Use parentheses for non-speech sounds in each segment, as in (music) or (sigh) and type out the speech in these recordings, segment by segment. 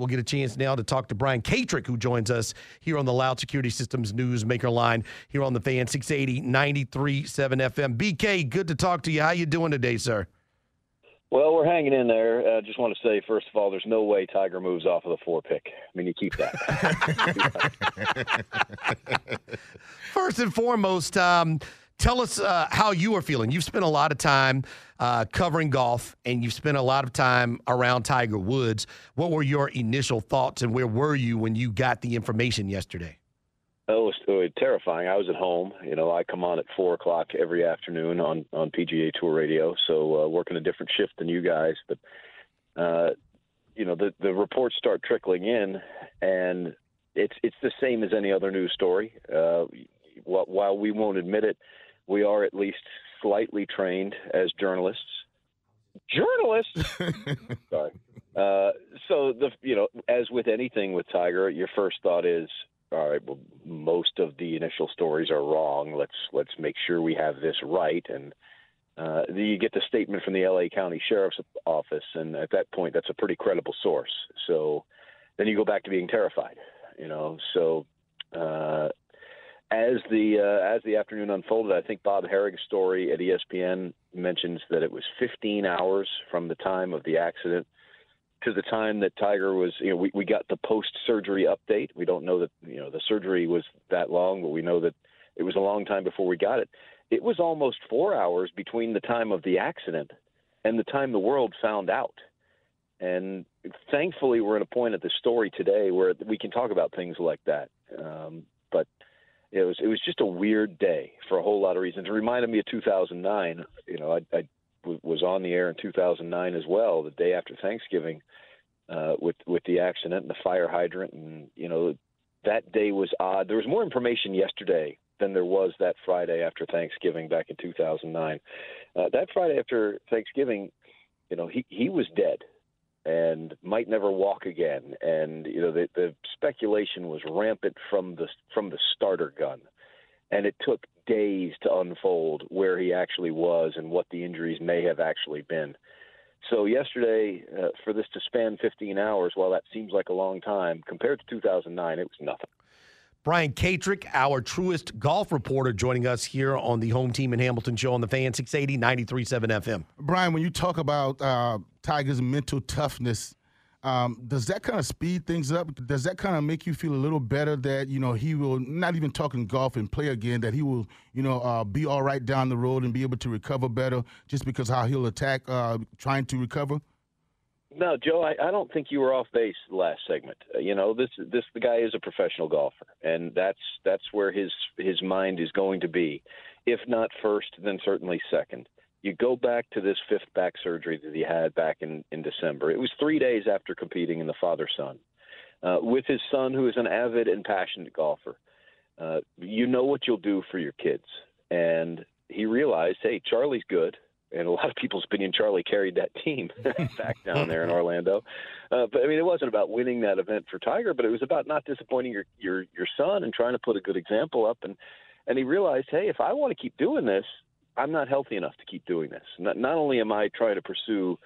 We'll get a chance now to talk to Brian Katrek, who joins us here on the Loud Security Systems Newsmaker line here on the fan 680 93.7 FM. BK, good to talk to you. How you doing today, sir? Well, we're hanging in there. I uh, just want to say, first of all, there's no way Tiger moves off of the four pick. I mean, you keep that. (laughs) first and foremost, um, tell us uh, how you are feeling. You've spent a lot of time uh, covering golf, and you've spent a lot of time around Tiger Woods. What were your initial thoughts, and where were you when you got the information yesterday? Oh, it was, it was terrifying. I was at home. You know, I come on at four o'clock every afternoon on on PGA Tour Radio, so uh, working a different shift than you guys. But uh, you know, the the reports start trickling in, and it's it's the same as any other news story. Uh, while we won't admit it, we are at least slightly trained as journalists. Journalists. (laughs) Sorry. Uh, so the you know, as with anything with Tiger, your first thought is, all right, well, most of the initial stories are wrong. Let's let's make sure we have this right. And uh, you get the statement from the LA County Sheriff's Office, and at that point, that's a pretty credible source. So then you go back to being terrified. You know, so uh, as the uh, as the afternoon unfolded, I think Bob Harig's story at ESPN mentions that it was 15 hours from the time of the accident to the time that Tiger was. You know, we we got the post surgery update. We don't know that you know the surgery was that long, but we know that it was a long time before we got it. It was almost four hours between the time of the accident and the time the world found out. And thankfully, we're at a point at the story today where we can talk about things like that. Um, but it was it was just a weird day for a whole lot of reasons. It reminded me of 2009. You know, I, I w- was on the air in 2009 as well, the day after Thanksgiving, uh, with with the accident and the fire hydrant, and you know, that day was odd. There was more information yesterday than there was that Friday after Thanksgiving back in 2009. Uh, that Friday after Thanksgiving, you know, he he was dead and might never walk again. And you know, the, the speculation was rampant from the from the starter gun, and it took days to unfold where he actually was and what the injuries may have actually been. So yesterday, uh, for this to span 15 hours, while that seems like a long time, compared to 2009, it was nothing. Brian Katrek, our Truist golf reporter, joining us here on the home team in Hamilton show on the fan 680 937 FM. Brian, when you talk about uh, Tiger's mental toughness, um, does that kind of speed things up? Does that kind of make you feel a little better that you know he will not even talking golf and play again? That he will you know uh, be all right down the road and be able to recover better just because how he'll attack uh, trying to recover? No, Joe, I, I don't think you were off base last segment. Uh, you know, this this the guy is a professional golfer, and that's that's where his his mind is going to be. If not first, then certainly second. You go back to this fifth back surgery that he had back in in December. It was three days after competing in the father son, uh, with his son, who is an avid and passionate golfer. Uh, you know what you'll do for your kids, and he realized, hey, Charlie's good in a lot of people's opinion, Charlie carried that team (laughs) back down there in Orlando. Uh, but I mean, it wasn't about winning that event for Tiger, but it was about not disappointing your your your son and trying to put a good example up. And and he realized, hey, if I want to keep doing this, I'm not healthy enough to keep doing this. Not not only am I trying to pursue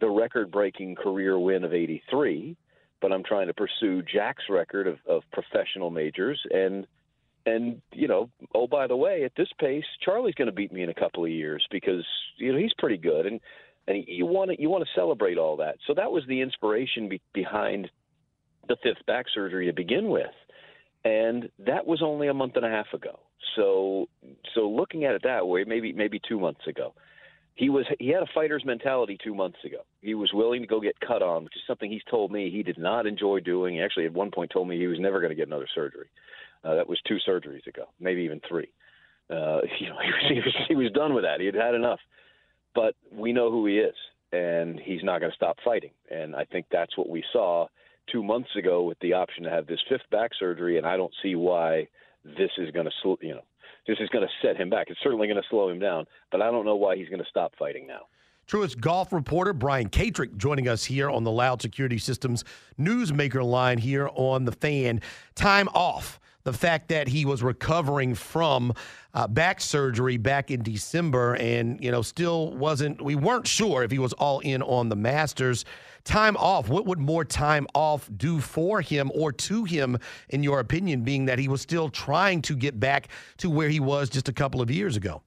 the record-breaking career win of '83, but I'm trying to pursue Jack's record of, of professional majors and and you know, oh by the way, at this pace, Charlie's going to beat me in a couple of years because you know he's pretty good, and and you want to you want to celebrate all that. So that was the inspiration be- behind the fifth back surgery to begin with, and that was only a month and a half ago. So so looking at it that way, maybe maybe two months ago. He was he had a fighter's mentality two months ago. He was willing to go get cut on, which is something he's told me he did not enjoy doing. He actually, at one point, told me he was never going to get another surgery. Uh, that was two surgeries ago, maybe even three. Uh, (laughs) you know, he was, he was he was done with that. He had had enough. But we know who he is, and he's not going to stop fighting. And I think that's what we saw two months ago with the option to have this fifth back surgery. And I don't see why this is going to, you know, this is going to set him back. It's certainly going to slow him down, but I don't know why he's going to stop fighting now. Truist golf reporter Brian Katrek joining us here on the Loud Security Systems newsmaker line here on the fan. Time off. The fact that he was recovering from uh, back surgery back in December and, you know, still wasn't, we weren't sure if he was all in on the Masters. Time off. What would more time off do for him or to him, in your opinion, being that he was still trying to get back to where he was just a couple of years ago?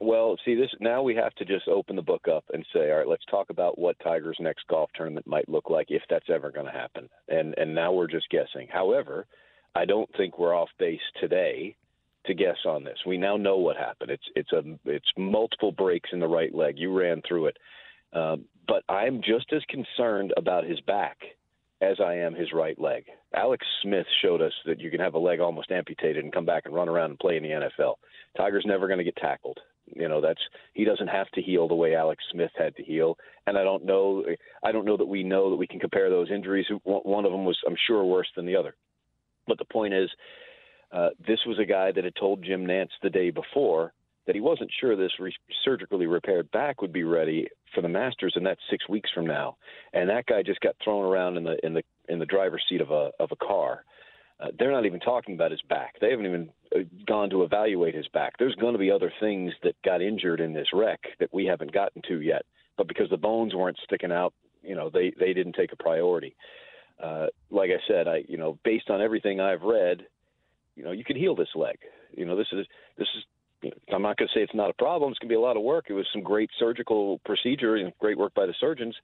Well, see this now we have to just open the book up and say, all right, let's talk about what Tiger's next golf tournament might look like if that's ever going to happen. And and now we're just guessing. However, I don't think we're off base today to guess on this. We now know what happened. It's it's a it's multiple breaks in the right leg. You ran through it. Um, but I'm just as concerned about his back as I am his right leg. Alex Smith showed us that you can have a leg almost amputated and come back and run around and play in the NFL. Tiger's never going to get tackled. You know, that's he doesn't have to heal the way Alex Smith had to heal, and I don't know. I don't know that we know that we can compare those injuries. One of them was, I'm sure, worse than the other. But the point is, uh, this was a guy that had told Jim Nantz the day before that he wasn't sure this re- surgically repaired back would be ready for the Masters, and that's six weeks from now. And that guy just got thrown around in the in the in the driver's seat of a of a car. Uh, they're not even talking about his back. They haven't even uh, gone to evaluate his back. There's going to be other things that got injured in this wreck that we haven't gotten to yet. But because the bones weren't sticking out, you know, they they didn't take a priority. Uh, like I said, I you know, based on everything I've read, you know, you can heal this leg. You know, this is this is. I'm not going to say it's not a problem. It's going to be a lot of work. It was some great surgical procedure and great work by the surgeons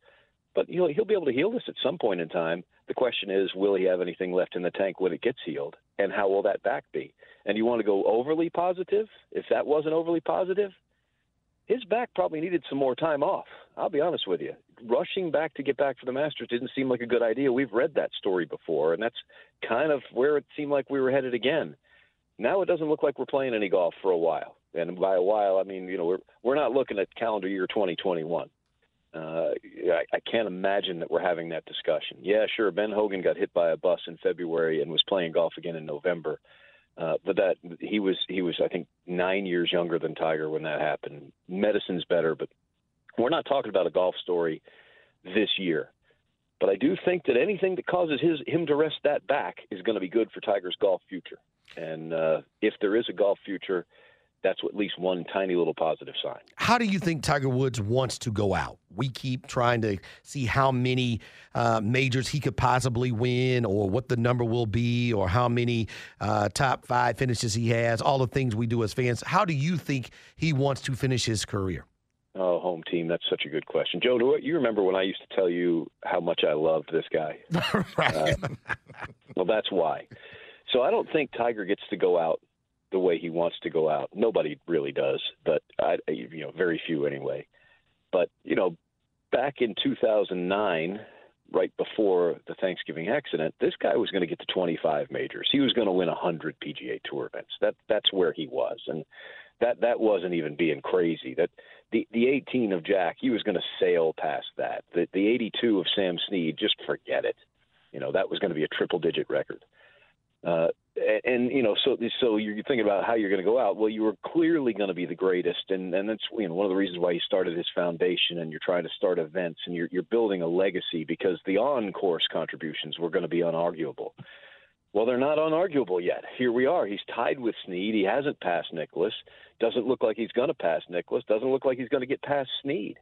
but you know he'll be able to heal this at some point in time. The question is, will he have anything left in the tank when it gets healed, and how will that back be? And you want to go overly positive? If that wasn't overly positive, his back probably needed some more time off. I'll be honest with you. Rushing back to get back for the Masters didn't seem like a good idea. We've read that story before, and that's kind of where it seemed like we were headed again. Now it doesn't look like we're playing any golf for a while. And by a while, I mean, you know, we're we're not looking at calendar year 2021 uh, I, I can't imagine that we're having that discussion. Yeah, sure. Ben Hogan got hit by a bus in February and was playing golf again in November. Uh, but that he was he was I think nine years younger than Tiger when that happened. Medicine's better, but we're not talking about a golf story this year. But I do think that anything that causes his him to rest that back is going to be good for Tiger's golf future. And uh, if there is a golf future, that's at least one tiny little positive sign. How do you think Tiger Woods wants to go out? We keep trying to see how many uh, majors he could possibly win, or what the number will be, or how many uh, top five finishes he has. All the things we do as fans. How do you think he wants to finish his career? Oh, home team. That's such a good question, Joe. Do you remember when I used to tell you how much I loved this guy? (laughs) right. Uh, well, that's why. So I don't think Tiger gets to go out the way he wants to go out. Nobody really does, but I, you know, very few anyway. But you know, back in 2009, right before the Thanksgiving accident, this guy was going to get to 25 majors. He was going to win 100 PGA Tour events. That that's where he was, and that that wasn't even being crazy. That the the 18 of Jack, he was going to sail past that. The the 82 of Sam Snead, just forget it. You know, that was going to be a triple digit record. Uh, and you know, so so you're thinking about how you're going to go out. Well, you were clearly going to be the greatest, and and that's you know one of the reasons why you started this foundation, and you're trying to start events, and you're you're building a legacy because the on-course contributions were going to be unarguable. Well, they're not unarguable yet. Here we are. He's tied with Snead. He hasn't passed Nicklaus. Doesn't look like he's going to pass Nicklaus. Doesn't look like he's going to get past Snead.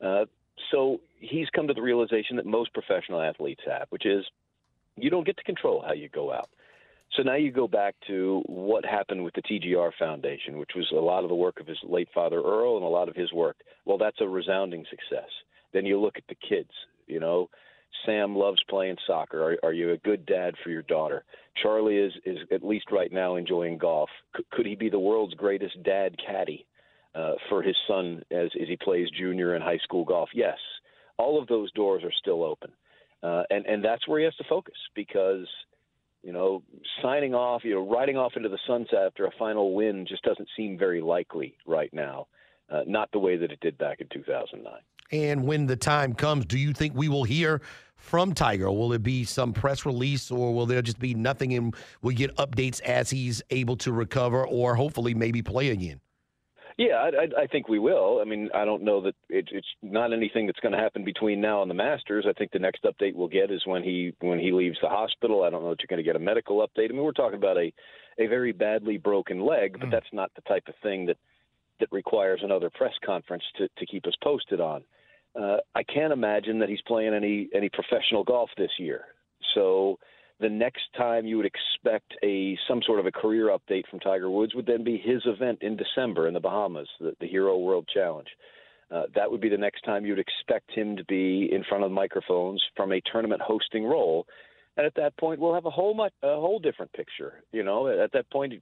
Uh, so he's come to the realization that most professional athletes have, which is you don't get to control how you go out. So now you go back to what happened with the TGR Foundation, which was a lot of the work of his late father Earl and a lot of his work. Well, that's a resounding success. Then you look at the kids, you know, Sam loves playing soccer. Are, are you a good dad for your daughter? Charlie is is at least right now enjoying golf. C- could he be the world's greatest dad caddy uh, for his son as as he plays junior and high school golf? Yes, all of those doors are still open, uh, and and that's where he has to focus because you know, signing off, you know, riding off into the sunset after a final win just doesn't seem very likely right now. Uh, not the way that it did back in 2009. And when the time comes, do you think we will hear from Tiger? Will it be some press release or will there just be nothing and we get updates as he's able to recover or hopefully maybe play again? Yeah, I, I think we will. I mean, I don't know that it, it's not anything that's going to happen between now and the Masters. I think the next update we'll get is when he when he leaves the hospital. I don't know that you're going to get a medical update. I mean, we're talking about a a very badly broken leg, but mm. that's not the type of thing that that requires another press conference to to keep us posted on. Uh, I can't imagine that he's playing any any professional golf this year. So the next time you would expect a some sort of a career update from Tiger Woods would then be his event in December in the Bahamas, the, the Hero World Challenge. Uh, that would be the next time you'd expect him to be in front of microphones from a tournament hosting role. And at that point, we'll have a whole much, a whole different picture. You know, at that point,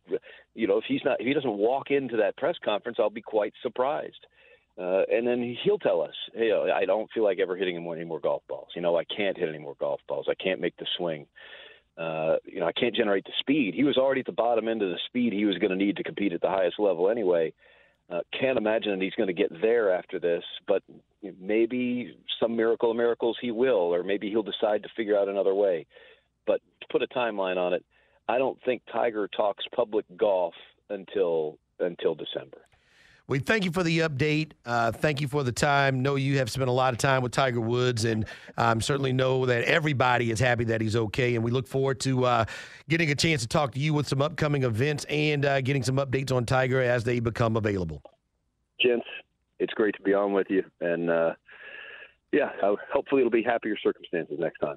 you know, if he's not, if he doesn't walk into that press conference, I'll be quite surprised. Uh, and then he'll tell us, hey, I don't feel like ever hitting any more golf balls. You know, I can't hit any more golf balls. I can't make the swing uh, you know, I can't generate the speed. He was already at the bottom end of the speed he was going to need to compete at the highest level anyway. Uh, can't imagine that he's going to get there after this, but maybe some miracle of miracles he will, or maybe he'll decide to figure out another way. But to put a timeline on it, I don't think Tiger talks public golf until until December. We thank you for the update. Uh, thank you for the time. Know you have spent a lot of time with Tiger Woods, and um, certainly know that everybody is happy that he's okay. And we look forward to uh, getting a chance to talk to you with some upcoming events and uh, getting some updates on Tiger as they become available. Gents, it's great to be on with you, and uh, yeah, hopefully it'll be happier circumstances next time.